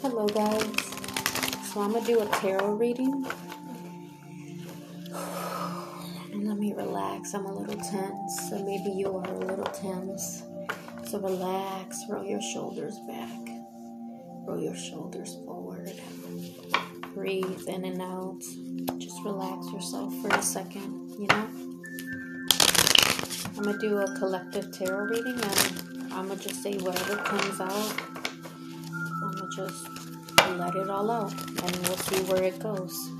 Hello, guys. So I'm gonna do a tarot reading. And let me relax. I'm a little tense, so maybe you are a little tense. So relax. Roll your shoulders back. Roll your shoulders forward. Breathe in and out. Just relax yourself for a second. You know. I'm gonna do a collective tarot reading, and I'm gonna just say whatever comes out. Just let it all out and we'll see where it goes.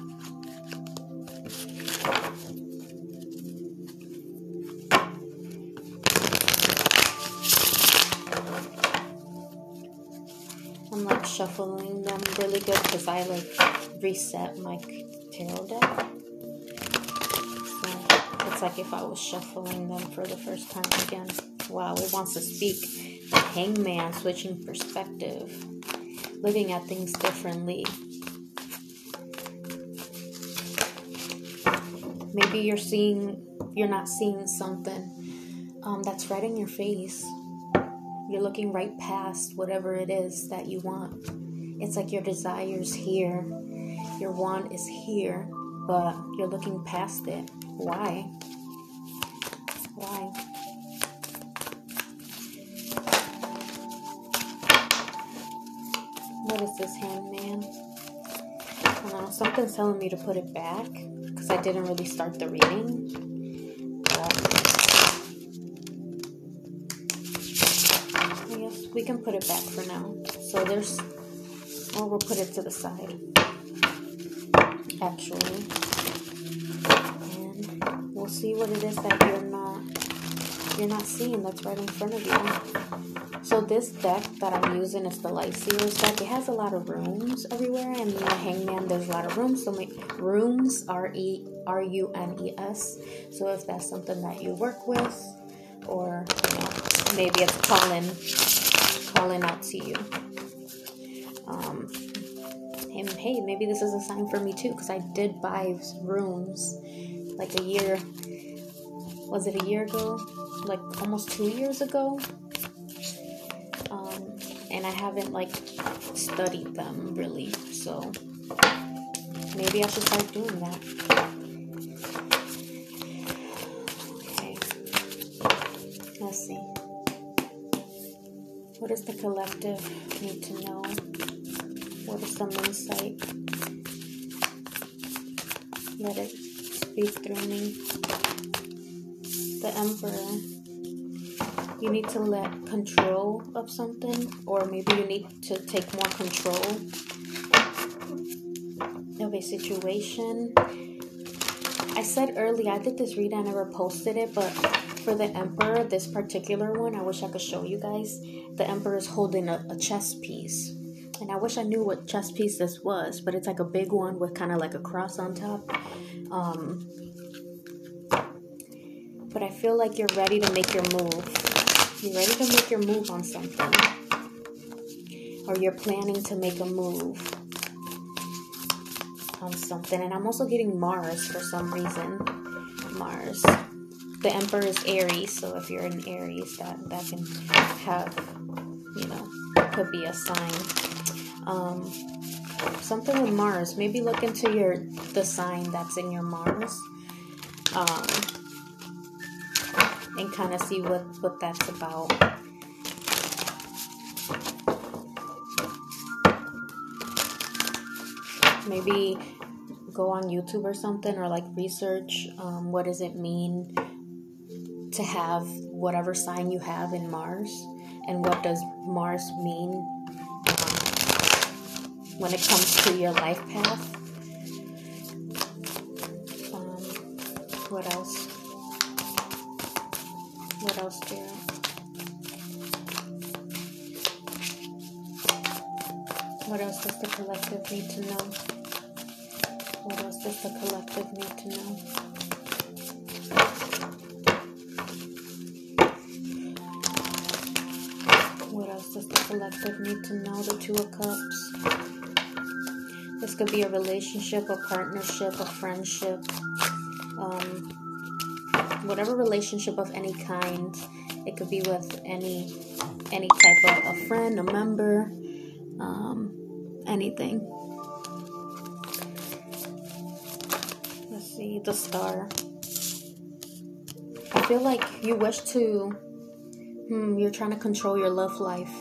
I'm like shuffling them really good because I like reset my tarot deck. So it's like if I was shuffling them for the first time again. Wow, it wants to speak. Hangman switching perspective looking at things differently. Maybe you're seeing, you're not seeing something um, that's right in your face. You're looking right past whatever it is that you want. It's like your desire's here, your want is here, but you're looking past it. Why? Why? This handman? Uh, something's telling me to put it back because I didn't really start the reading. I guess we can put it back for now. So there's, or we'll put it to the side. Actually, and we'll see what it is that you're not you're not seeing that's right in front of you. So this deck that I'm using is the Light Seers deck. It has a lot of runes everywhere, and the Hangman there's a lot of runes. So my runes R E R U N E S. So if that's something that you work with, or you know, maybe it's calling calling out to you. Um, and hey, maybe this is a sign for me too, because I did buy runes like a year. Was it a year ago? Like almost two years ago um, and I haven't like studied them really, so maybe I should start doing that. Okay, let's see. What does the collective need to know? What is some insight? Let it speak through me. The Emperor you need to let control of something, or maybe you need to take more control of a situation. I said earlier, I did this read, I never posted it, but for the Emperor, this particular one, I wish I could show you guys. The Emperor is holding a, a chess piece. And I wish I knew what chess piece this was, but it's like a big one with kind of like a cross on top. Um, but I feel like you're ready to make your move. You're ready to make your move on something. Or you're planning to make a move on something. And I'm also getting Mars for some reason. Mars. The Emperor is Aries, so if you're in Aries, that, that can have, you know, could be a sign. Um, something with Mars. Maybe look into your the sign that's in your Mars. Um, and kind of see what, what that's about. Maybe go on YouTube or something or like research um, what does it mean to have whatever sign you have in Mars and what does Mars mean um, when it comes to your life path. Um, what else? What else, dear? What else does the collective need to know? What else does the collective need to know? What else does the collective need to know? The Two of Cups. This could be a relationship, a partnership, a friendship. Whatever relationship of any kind it could be with any any type of a friend a member um, anything. Let's see, the star. I feel like you wish to, hmm, you're trying to control your love life.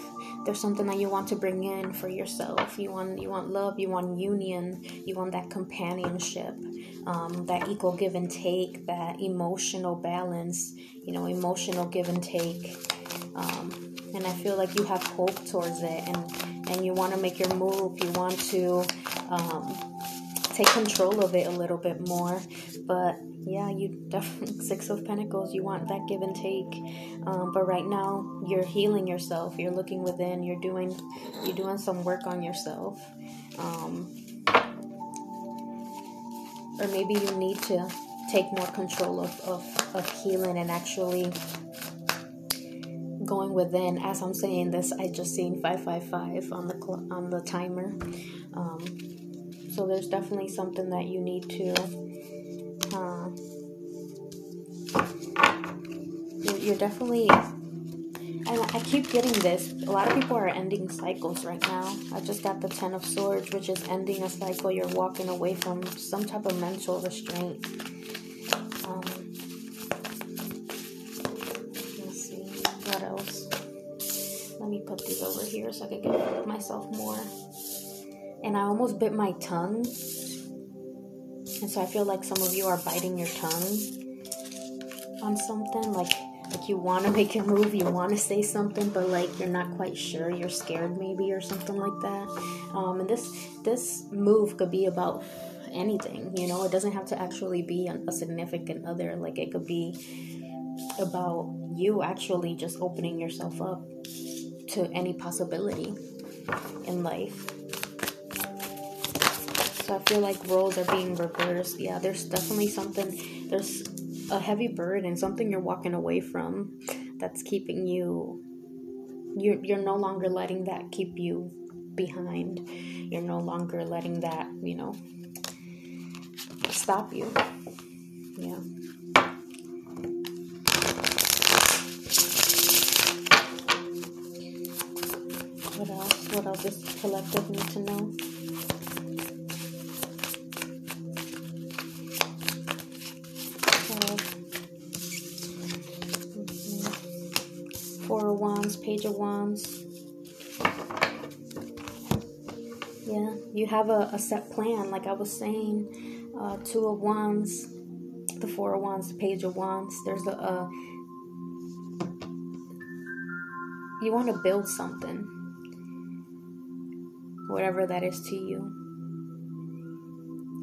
There's something that you want to bring in for yourself. You want, you want love. You want union. You want that companionship, um, that equal give and take, that emotional balance. You know, emotional give and take. Um, and I feel like you have hope towards it, and and you want to make your move. You want to um, take control of it a little bit more. But yeah, you definitely six of Pentacles. You want that give and take. Um, but right now, you're healing yourself. You're looking within. You're doing you're doing some work on yourself. Um, or maybe you need to take more control of, of, of healing and actually going within. As i'm saying this i just seen 555 on the cl- on the timer. Um, so there's definitely something that you need to uh, you're, you're definitely and I keep getting this. A lot of people are ending cycles right now. I just got the Ten of Swords, which is ending a cycle. You're walking away from some type of mental restraint. Um, Let me put these over here so I can get myself more. And I almost bit my tongue. And so I feel like some of you are biting your tongue on something. Like like you want to make a move, you want to say something, but like you're not quite sure. You're scared maybe or something like that. Um, and this this move could be about anything. You know, it doesn't have to actually be a significant other. Like it could be about you actually just opening yourself up to any possibility in life. So I feel like roles are being reversed. Yeah, there's definitely something, there's a heavy burden, something you're walking away from that's keeping you, you're, you're no longer letting that keep you behind. You're no longer letting that, you know, stop you. Yeah. What else? What else does collective need to know? Page of Wands. Yeah, you have a, a set plan, like I was saying. Uh, two of Wands, the Four of Wands, the Page of Wands. There's a, a you want to build something whatever that is to you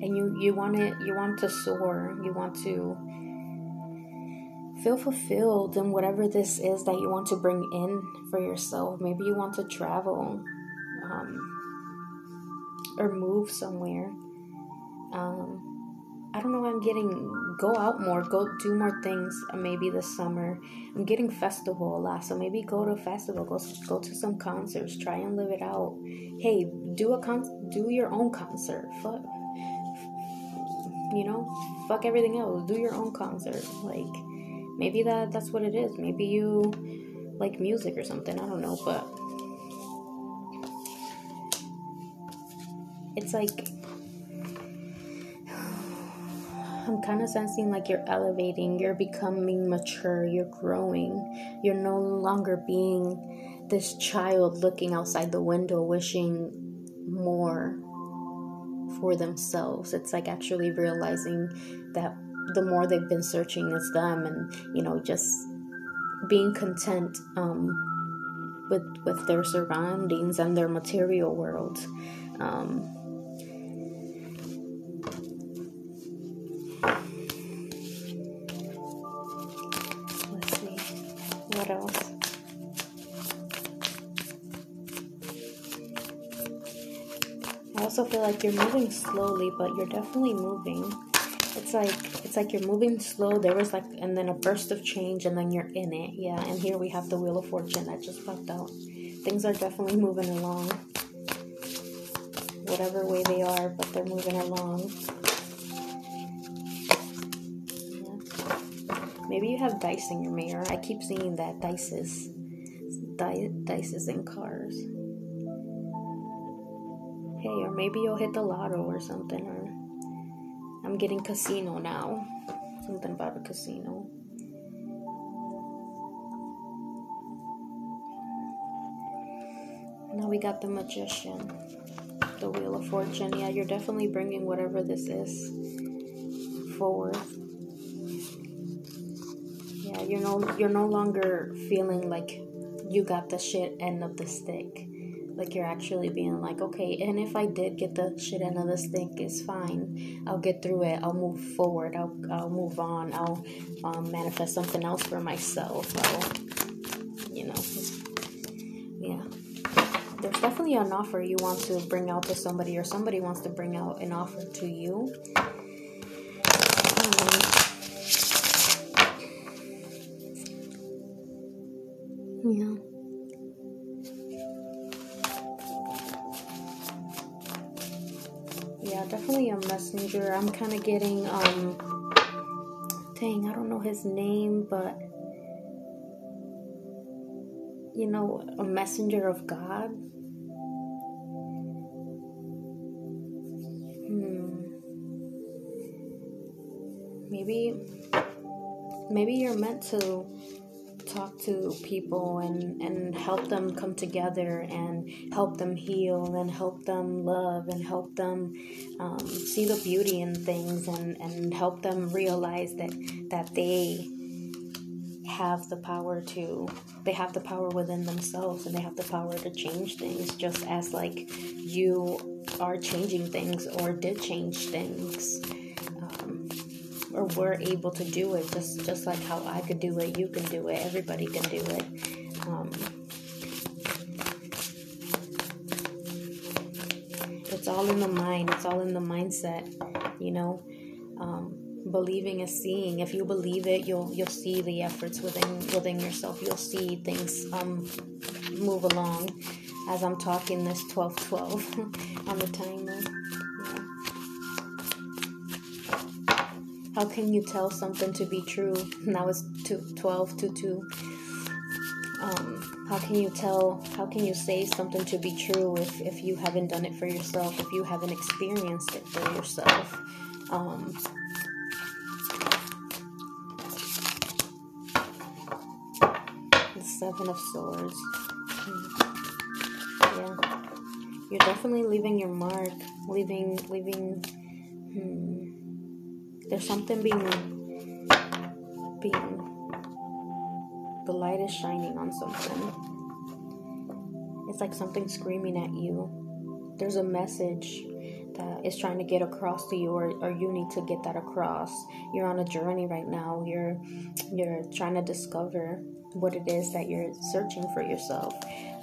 and you you want it you want to soar you want to feel fulfilled in whatever this is that you want to bring in for yourself maybe you want to travel um, or move somewhere um, I don't know. I'm getting go out more, go do more things. Uh, maybe this summer, I'm getting festival a lot, so maybe go to a festival, go go to some concerts, try and live it out. Hey, do a con, do your own concert. Fuck, you know, fuck everything else. Do your own concert. Like maybe that that's what it is. Maybe you like music or something. I don't know, but it's like I'm kind of sensing like you're elevating, you're becoming mature, you're growing. You're no longer being this child looking outside the window wishing more for themselves. It's like actually realizing that the more they've been searching, it's them, and you know, just being content um, with with their surroundings and their material world. Um, let's see What else? I also feel like you're moving slowly, but you're definitely moving. It's like it's like you're moving slow. There was like and then a burst of change and then you're in it. Yeah, and here we have the Wheel of Fortune that just popped out. Things are definitely moving along. Whatever way they are, but they're moving along. Maybe you have dice in your mirror. I keep seeing that dices, di- dices in cars. Hey, or maybe you'll hit the lotto or something, or I'm getting casino now. Something about a casino. Now we got the magician, the wheel of fortune. Yeah, you're definitely bringing whatever this is forward. Yeah, you're no you're no longer feeling like you got the shit end of the stick. Like you're actually being like, okay, and if I did get the shit end of the stick, it's fine. I'll get through it. I'll move forward. I'll I'll move on. I'll um, manifest something else for myself. I'll, you know, yeah there's definitely an offer you want to bring out to somebody, or somebody wants to bring out an offer to you. Messenger. I'm kind of getting, um, dang, I don't know his name, but you know, a messenger of God. Hmm. Maybe maybe you're meant to talk to people and, and help them come together and help them heal and help them love and help them um, see the beauty in things and, and help them realize that that they have the power to they have the power within themselves and they have the power to change things just as like you are changing things or did change things or we're able to do it just just like how I could do it, you can do it, everybody can do it. Um, it's all in the mind. It's all in the mindset. You know, um, believing is seeing. If you believe it, you'll you'll see the efforts within within yourself. You'll see things um, move along. As I'm talking this 12 12 on the timer. How can you tell something to be true? Now it's two, 12 to 2. Um, how can you tell, how can you say something to be true if, if you haven't done it for yourself, if you haven't experienced it for yourself? Um, the Seven of Swords. Hmm. Yeah. You're definitely leaving your mark, leaving, leaving, hmm there's something being being the light is shining on something. It's like something screaming at you. There's a message that is trying to get across to you or, or you need to get that across. You're on a journey right now. You're you're trying to discover what it is that you're searching for yourself.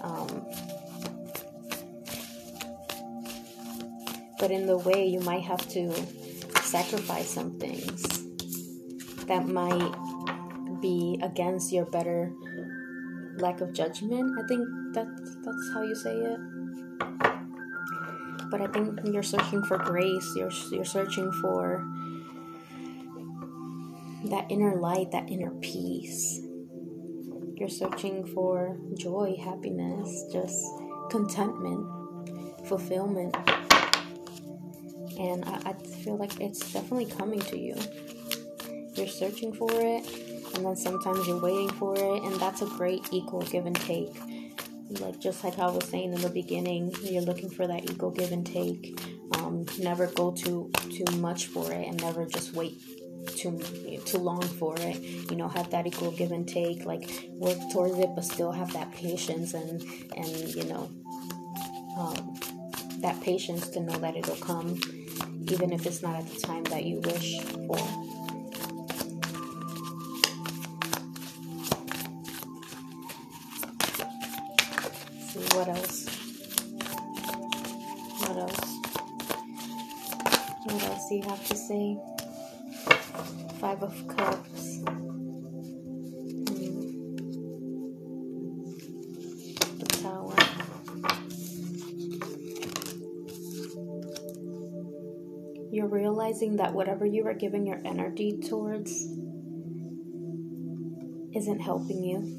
Um, but in the way you might have to sacrifice some things that might be against your better lack of judgment. I think that's that's how you say it. But I think you're searching for grace. You're you're searching for that inner light, that inner peace. You're searching for joy, happiness, just contentment, fulfillment. And I, I feel like it's definitely coming to you. You're searching for it, and then sometimes you're waiting for it, and that's a great equal give and take. Like just like I was saying in the beginning, you're looking for that equal give and take. Um, never go too too much for it, and never just wait too too long for it. You know, have that equal give and take. Like work towards it, but still have that patience and and you know um, that patience to know that it'll come even if it's not at the time that you wish for. see what else. What else? What else do you have to say? Five of Cups. You're realizing that whatever you are giving your energy towards isn't helping you.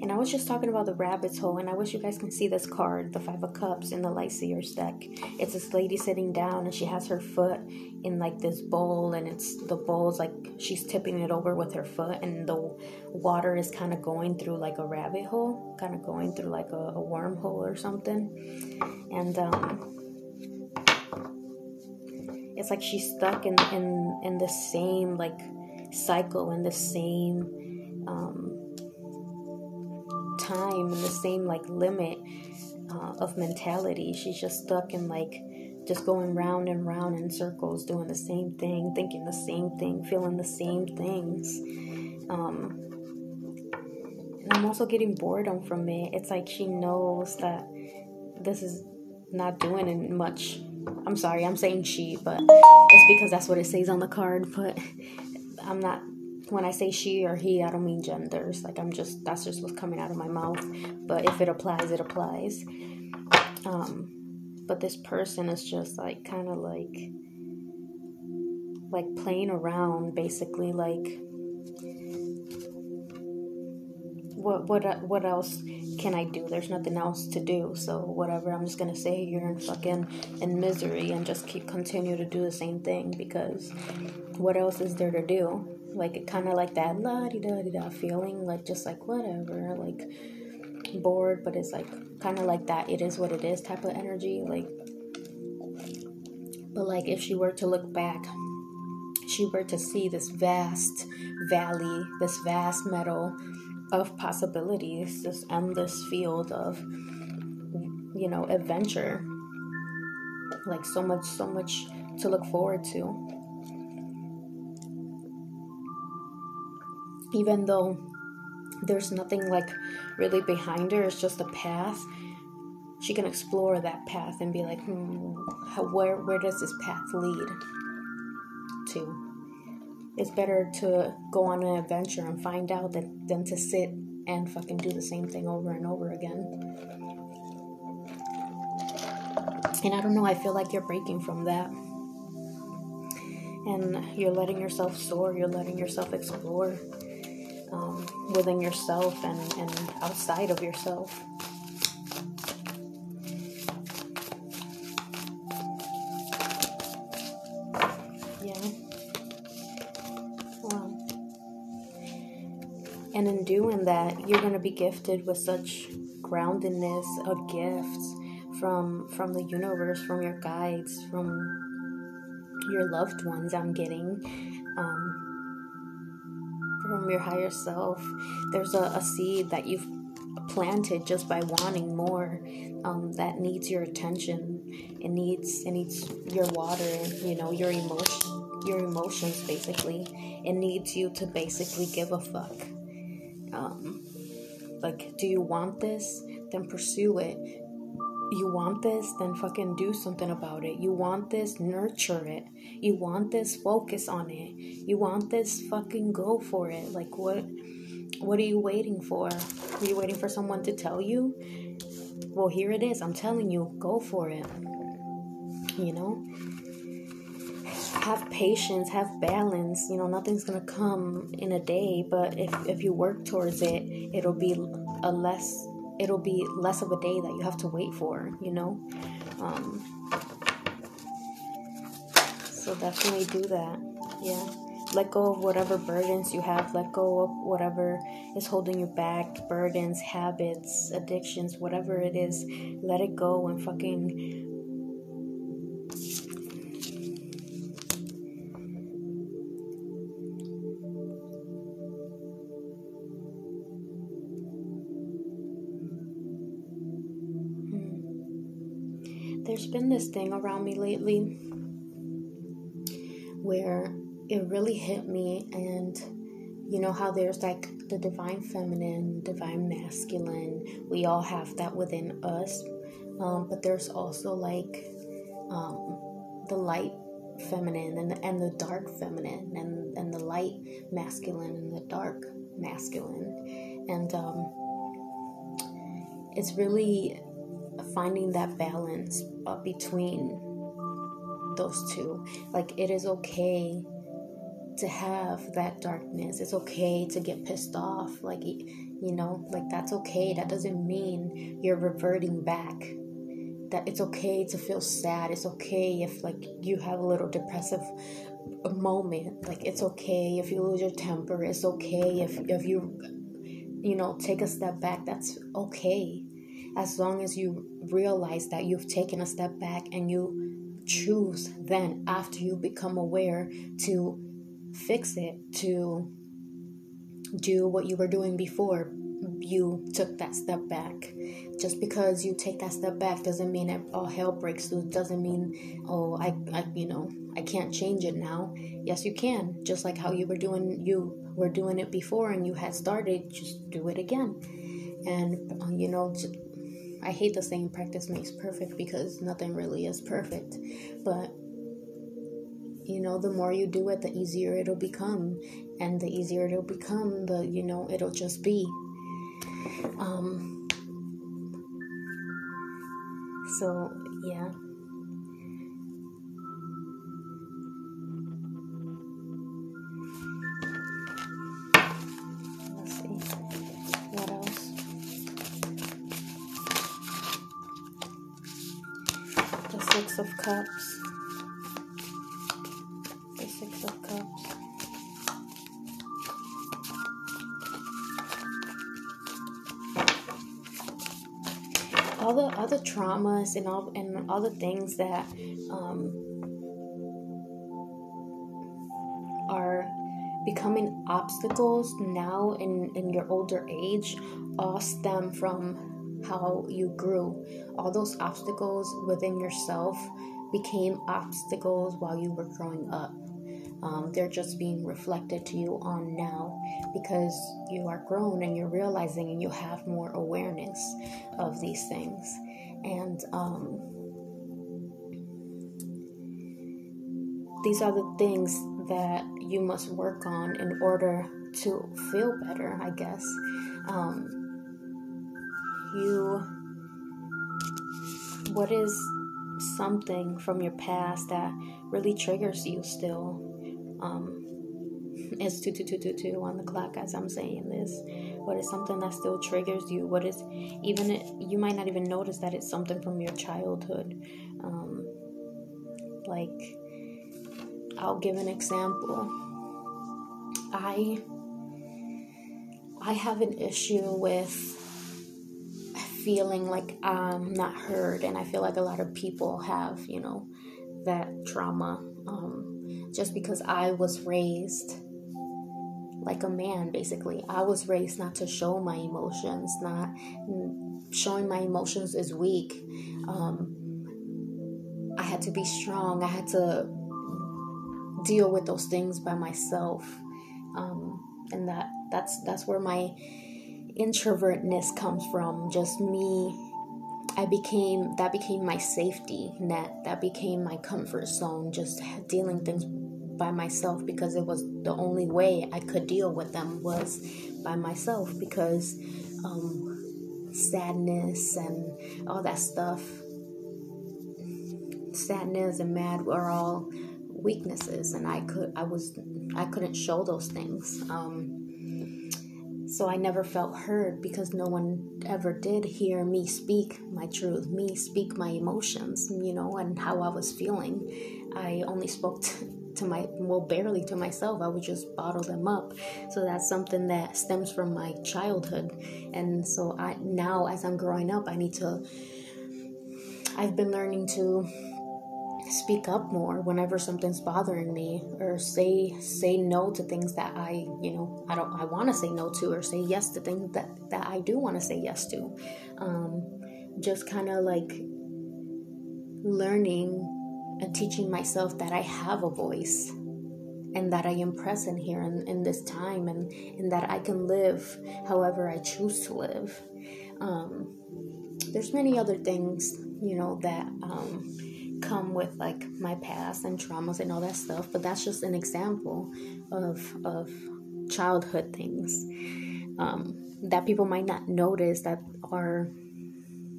And I was just talking about the rabbit's hole, and I wish you guys can see this card, the Five of Cups in the Light Seer's deck. It's this lady sitting down, and she has her foot in like this bowl, and it's the bowl's like she's tipping it over with her foot, and the water is kind of going through like a rabbit hole, kind of going through like a, a wormhole or something. And um, it's like she's stuck in in in the same like cycle in the same um, time in the same like limit uh, of mentality. She's just stuck in like just going round and round in circles, doing the same thing, thinking the same thing, feeling the same things. Um, and I'm also getting boredom from it. It's like she knows that this is not doing much. I'm sorry, I'm saying she, but it's because that's what it says on the card. But I'm not when I say she or he, I don't mean genders. Like I'm just that's just what's coming out of my mouth. But if it applies, it applies. Um, but this person is just like kind of like like playing around, basically. Like what what uh, what else can I do? There's nothing else to do. So whatever, I'm just gonna say you're in fucking in misery and just keep continue to do the same thing because what else is there to do? like kind of like that la di da di da feeling, like just like whatever, like bored, but it's like kind of like that. It is what it is type of energy, like. But like if she were to look back, she were to see this vast valley, this vast meadow of possibilities, this endless field of you know adventure like so much so much to look forward to even though there's nothing like really behind her, it's just a path. She can explore that path and be like, hmm, how, where where does this path lead to? It's better to go on an adventure and find out than, than to sit and fucking do the same thing over and over again. And I don't know, I feel like you're breaking from that. And you're letting yourself soar, you're letting yourself explore um, within yourself and, and outside of yourself. You're going to be gifted with such groundedness of gifts from from the universe, from your guides, from your loved ones. I'm getting. Um, from your higher self. There's a, a seed that you've planted just by wanting more um, that needs your attention. It needs it needs your water, you know, your emotion, your emotions. Basically, it needs you to basically give a fuck. Um, like, do you want this? Then pursue it you want this, then fucking do something about it. You want this, nurture it. You want this, focus on it. You want this, fucking go for it. Like what what are you waiting for? Are you waiting for someone to tell you? Well, here it is. I'm telling you, go for it. You know? Have patience, have balance. You know, nothing's gonna come in a day, but if, if you work towards it, it'll be a less it'll be less of a day that you have to wait for, you know? Um, so definitely do that. Yeah. Let go of whatever burdens you have. Let go of whatever is holding you back burdens, habits, addictions, whatever it is. Let it go and fucking been this thing around me lately where it really hit me and you know how there's like the divine feminine divine masculine we all have that within us um, but there's also like um, the light feminine and the, and the dark feminine and, and the light masculine and the dark masculine. And um, it's really finding that balance uh, between those two. Like, it is okay to have that darkness. It's okay to get pissed off. Like, You know, like that's okay. That doesn't mean you're reverting back. That it's okay to feel sad. It's okay if like you have a little depressive moment. Like it's okay if you lose your temper. It's okay if if you you know take a step back. That's okay. As long as you realize that you've taken a step back and you choose then after you become aware to fix it, to do what you were doing before you took that step back. Just because you take that step back doesn't mean that all hell breaks loose. Doesn't mean oh I, I you know I can't change it now. Yes, you can. Just like how you were doing you were doing it before and you had started, just do it again. And uh, you know, I hate the saying practice makes perfect because nothing really is perfect. But you know, the more you do it, the easier it'll become. And the easier it'll become, the, you know, it'll just be. Um, so, yeah. Six of Cups. all the other traumas and all and all the things that um, are becoming obstacles now in in your older age all stem from how you grew all those obstacles within yourself became obstacles while you were growing up um, they're just being reflected to you on now because you are grown and you're realizing and you have more awareness of these things. And um, these are the things that you must work on in order to feel better, I guess. Um, you, what is something from your past that really triggers you still? Um, it's two, two, two, two, two on the clock as I'm saying this. What is something that still triggers you? What is even you might not even notice that it's something from your childhood. Um, like, I'll give an example. I I have an issue with feeling like I'm not heard, and I feel like a lot of people have, you know, that trauma. Um, just because I was raised like a man, basically. I was raised not to show my emotions, not showing my emotions is weak. Um, I had to be strong. I had to deal with those things by myself, um, and that that's that's where my introvertness comes from. Just me I became that became my safety net. That became my comfort zone. Just dealing things by myself because it was the only way I could deal with them was by myself because um, sadness and all that stuff, sadness and mad were all weaknesses, and I could I was I couldn't show those things. Um, so I never felt heard because no one ever did hear me speak my truth, me speak my emotions, you know, and how I was feeling. I only spoke to, to my, well, barely to myself. I would just bottle them up. So that's something that stems from my childhood. And so I, now as I'm growing up, I need to, I've been learning to speak up more whenever something's bothering me or say say no to things that I, you know, I don't I want to say no to or say yes to things that that I do want to say yes to. Um just kind of like learning and teaching myself that I have a voice and that I am present here in, in this time and, and that I can live however I choose to live. Um, there's many other things, you know, that um, come with like my past and traumas and all that stuff but that's just an example of of childhood things um, that people might not notice that are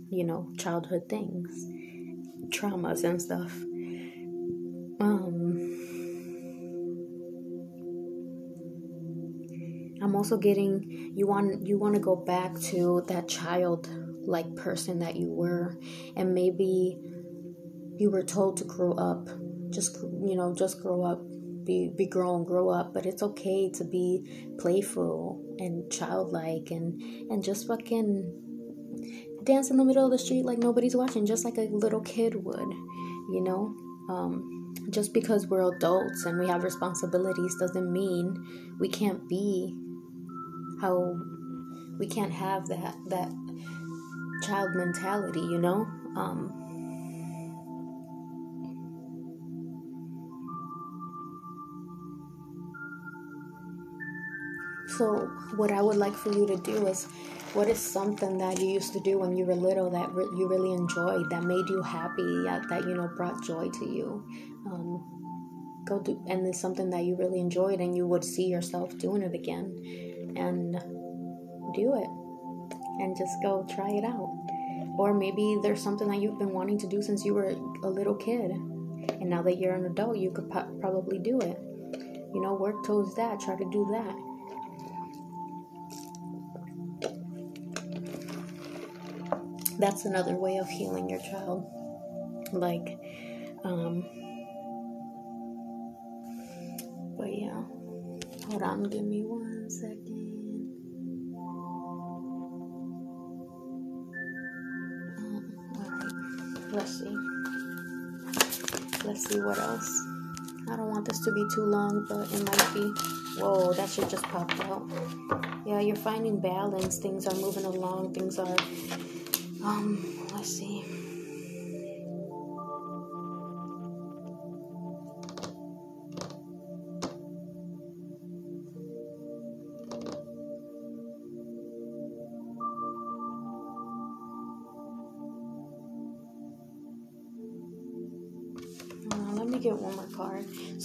you know childhood things traumas and stuff. Um I'm also getting you want you want to go back to that child like person that you were and maybe you were told to grow up just you know just grow up be be grown grow up but it's okay to be playful and childlike and and just fucking dance in the middle of the street like nobody's watching just like a little kid would you know? Um, just because we're adults and we have responsibilities doesn't mean we can't be how we can't have that that child mentality you know? Um, so what i would like for you to do is what is something that you used to do when you were little that re- you really enjoyed that made you happy that, that you know brought joy to you? Um, go do and it's something that you really enjoyed and you would see yourself doing it again and do it and just go try it out. Or maybe there's something that you've been wanting to do since you were a little kid and now that you're an adult you could po- probably do it. You know work towards that try to do that that's another way of healing your child. Like um but yeah. Hold on give me one second. Um, let's see. Let's see what else. I don't want this to be too long but it might be. Whoa that shit just popped out. Yeah you're finding balance. Things are moving along. Things are um, let's see.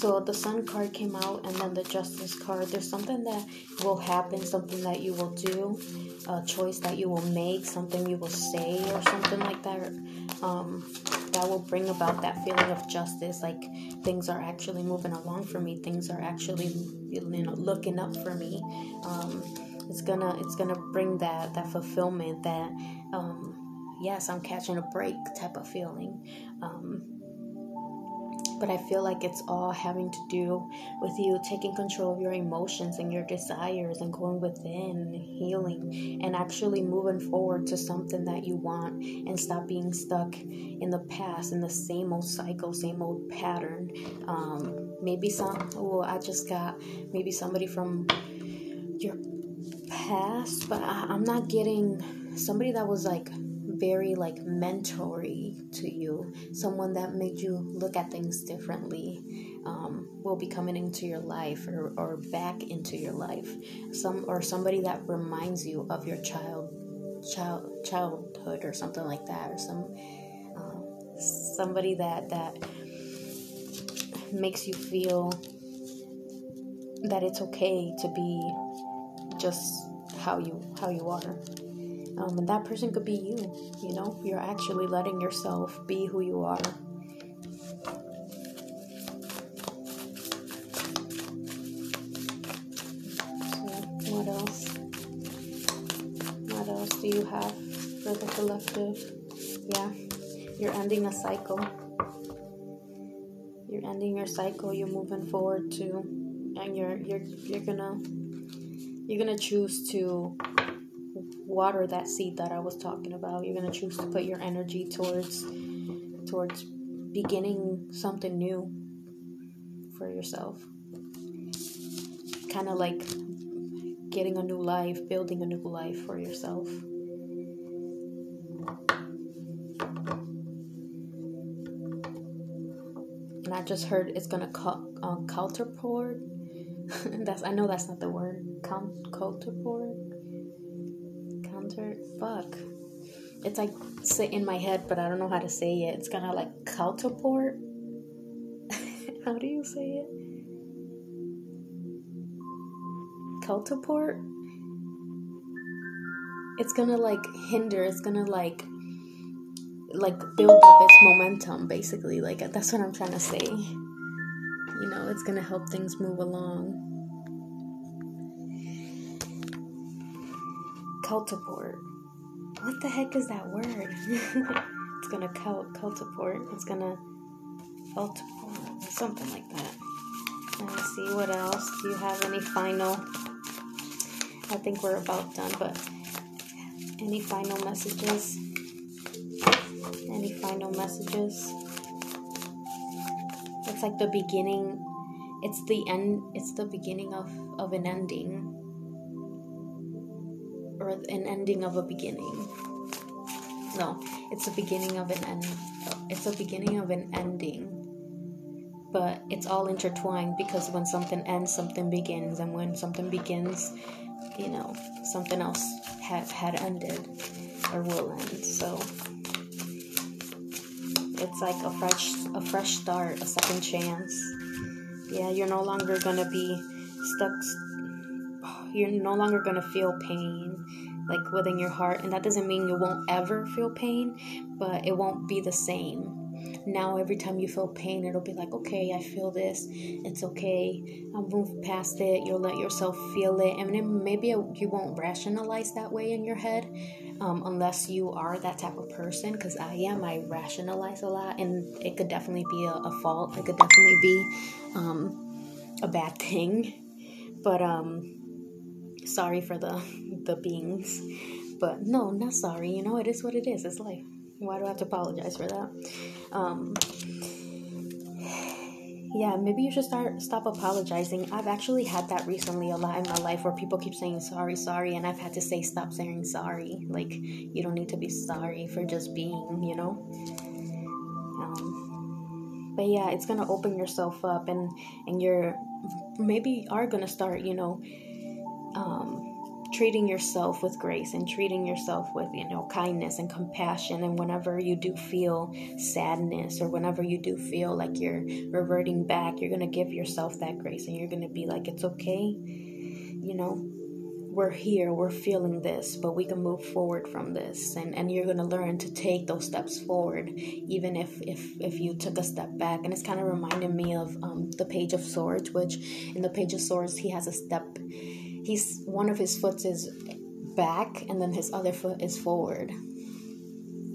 So the sun card came out and then the justice card. There's something that will happen, something that you will do a choice that you will make, something you will say, or something like that, um, that will bring about that feeling of justice. Like things are actually moving along for me. Things are actually, you know, looking up for me. Um, it's gonna, it's gonna bring that that fulfillment. That um, yes, I'm catching a break type of feeling. But I feel like it's all having to do with you taking control of your emotions and your desires and going within healing and actually moving forward to something that you want and stop being stuck in the past in the same old cycle, same old pattern. Um, maybe some, oh, I just got maybe somebody from your past, but I, I'm not getting somebody that was like very like mentory to you someone that made you look at things differently um, will be coming into your life or, or back into your life. Some or somebody that reminds you of your child child childhood or something like that or some um, somebody that that makes you feel that it's okay to be just how you how you are um, and that person could be you. You know, you're actually letting yourself be who you are. So, what else? What else do you have for the collective? Yeah, you're ending a cycle. You're ending your cycle. You're moving forward to, and you're you're you're gonna you're gonna choose to water that seed that I was talking about. You're going to choose to put your energy towards towards beginning something new for yourself. Kind of like getting a new life, building a new life for yourself. And I just heard it's gonna cut uh, counterport. that's I know that's not the word. Count counterport counter. Fuck. It's like sit in my head but i don't know how to say it. It's kind of like counterport how do you say it? Counterport it's gonna like hinder. It's gonna like like build up its momentum basically. Like that's what i'm trying to say. You know it's gonna help things move along cultiport. What the heck is that word? it's gonna cult. It's gonna something like that. Let me see what else. Do you have any final? I think we're about done, but any final messages? Any final messages? It's like the beginning. It's the end. It's the beginning of of an ending, or an ending of a beginning. No, it's the beginning of an end. It's the beginning of an ending but it's all intertwined because when something ends, something begins, and when something begins, you know, something else had had ended or will end. So it's like a fresh a fresh start, a second chance. Yeah, you're no longer gonna be stuck. You're no longer gonna feel pain like within your heart, and that doesn't mean you won't ever feel pain, but it won't be the same. Now every time you feel pain it'll be like okay i feel this. It's okay. I'll move past it. You'll let yourself feel it. And then maybe you won't rationalize that way in your head um, unless you are that type of person because i am. I rationalize a lot and it could definitely be a, a fault. It could definitely be um, a bad thing. But um sorry for the the beings but no not sorry you know it is what it is it's life why do I have to apologize for that? Um, yeah, maybe you should start stop apologizing. I've actually had that recently a lot in my life where people keep saying sorry, sorry, and I've had to say stop saying sorry. Like you don't need to be sorry for just being, you know. Um, but yeah, it's gonna open yourself up, and and you're maybe are gonna start, you know, um, treating yourself with grace and treating yourself with you know kindness and compassion. And whenever you do feel sadness or whenever you do feel like you're reverting back you're going to give yourself that grace and you're going to be like it's okay. You know we're here. We're feeling this but we can move forward from this. And and you're to learn to take those steps forward even if if if you took a step back. And it's kind of reminding me of um, the page of swords which in the page of swords he has a step he's one of his foot is back and then his other foot is forward.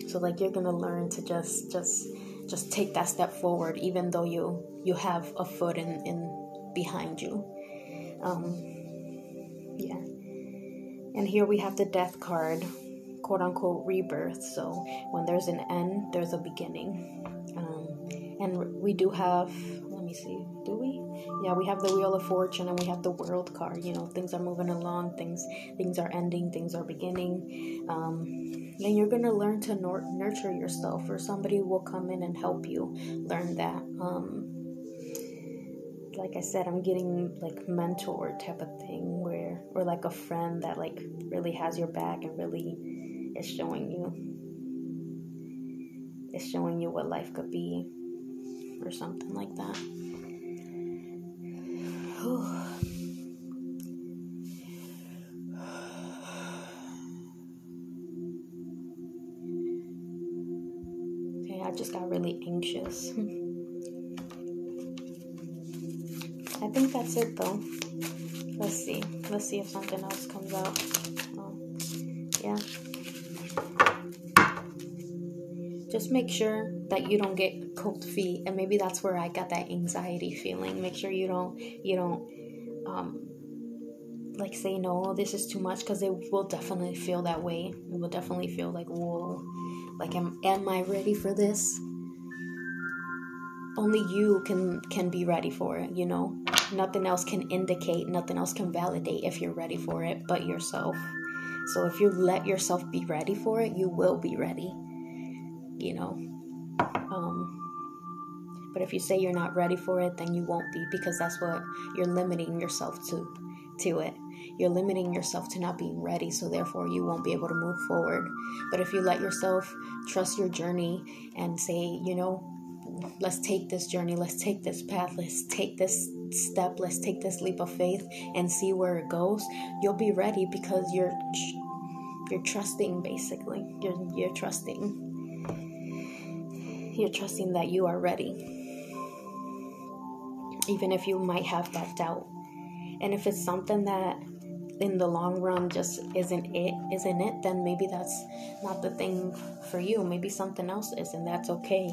So like you're gonna learn to just just just take that step forward even though you you have a foot in in behind you. Um yeah. And here we have the death card quote unquote rebirth. So when there's an end there's a beginning. Um and we do have let me see yeah we have the wheel of fortune and we have the world card you know things are moving along things things are ending things are beginning. Um, and you're to learn to nor- nurture yourself or somebody will come in and help you learn that. Um, like i said i'm getting like mentor type of thing where or like a friend that like really has your back and really is showing you is showing you what life could be or something like that okay, I just got really anxious. I think that's it though. Let's see. Let's see if something else comes out. Oh, yeah. Just make sure that you don't get cold feet and maybe that's where i got that anxiety feeling. Make sure you don't you don't um like say no this is too much because it will definitely feel that way. It will definitely feel like whoa like am, am i ready for this? Only you can can be ready for it you know? Nothing else can indicate nothing else can validate if you're ready for it but yourself. So if you let yourself be ready for it you will be ready you know um, but if you say you're not ready for it, then you won't be because that's what you're limiting yourself to to it. You're limiting yourself to not being ready, so therefore you won't be able to move forward. But if you let yourself trust your journey and say, you know, let's take this journey, let's take this path, let's take this step, let's take this leap of faith and see where it goes, you'll be ready because you're you're trusting basically. You're you're trusting you're trusting that you are ready. Even if you might have that doubt. And if it's something that in the long run just isn't it isn't it then maybe that's not the thing for you maybe something else is and that's okay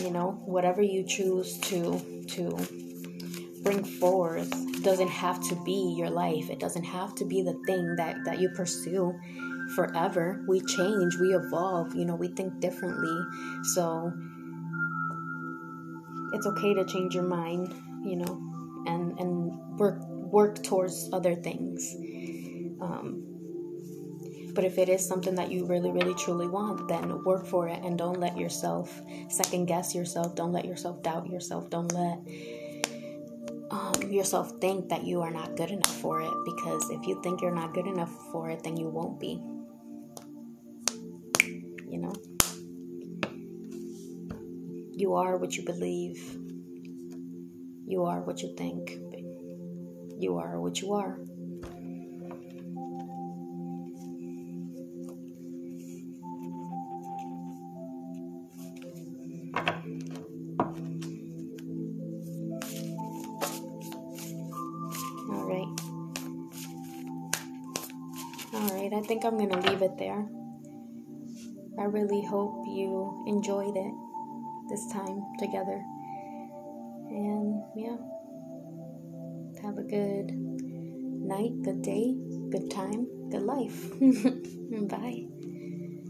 you know whatever you choose to to bring forth doesn't have to be your life it doesn't have to be the thing that that you pursue forever we change we evolve you know we think differently so it's okay to change your mind you know and and work work towards other things um, but if it is something that you really, really, truly want, then work for it and don't let yourself second guess yourself. Don't let yourself doubt yourself. Don't let um, yourself think that you are not good enough for it because if you think you're not good enough for it, then you won't be. You are what you believe, you are what you think, you are what you are. Alright. Alright, I think I'm going to leave it there. I really hope you enjoyed it this time together. And yeah, have a good night, good day, good time, good life. Bye.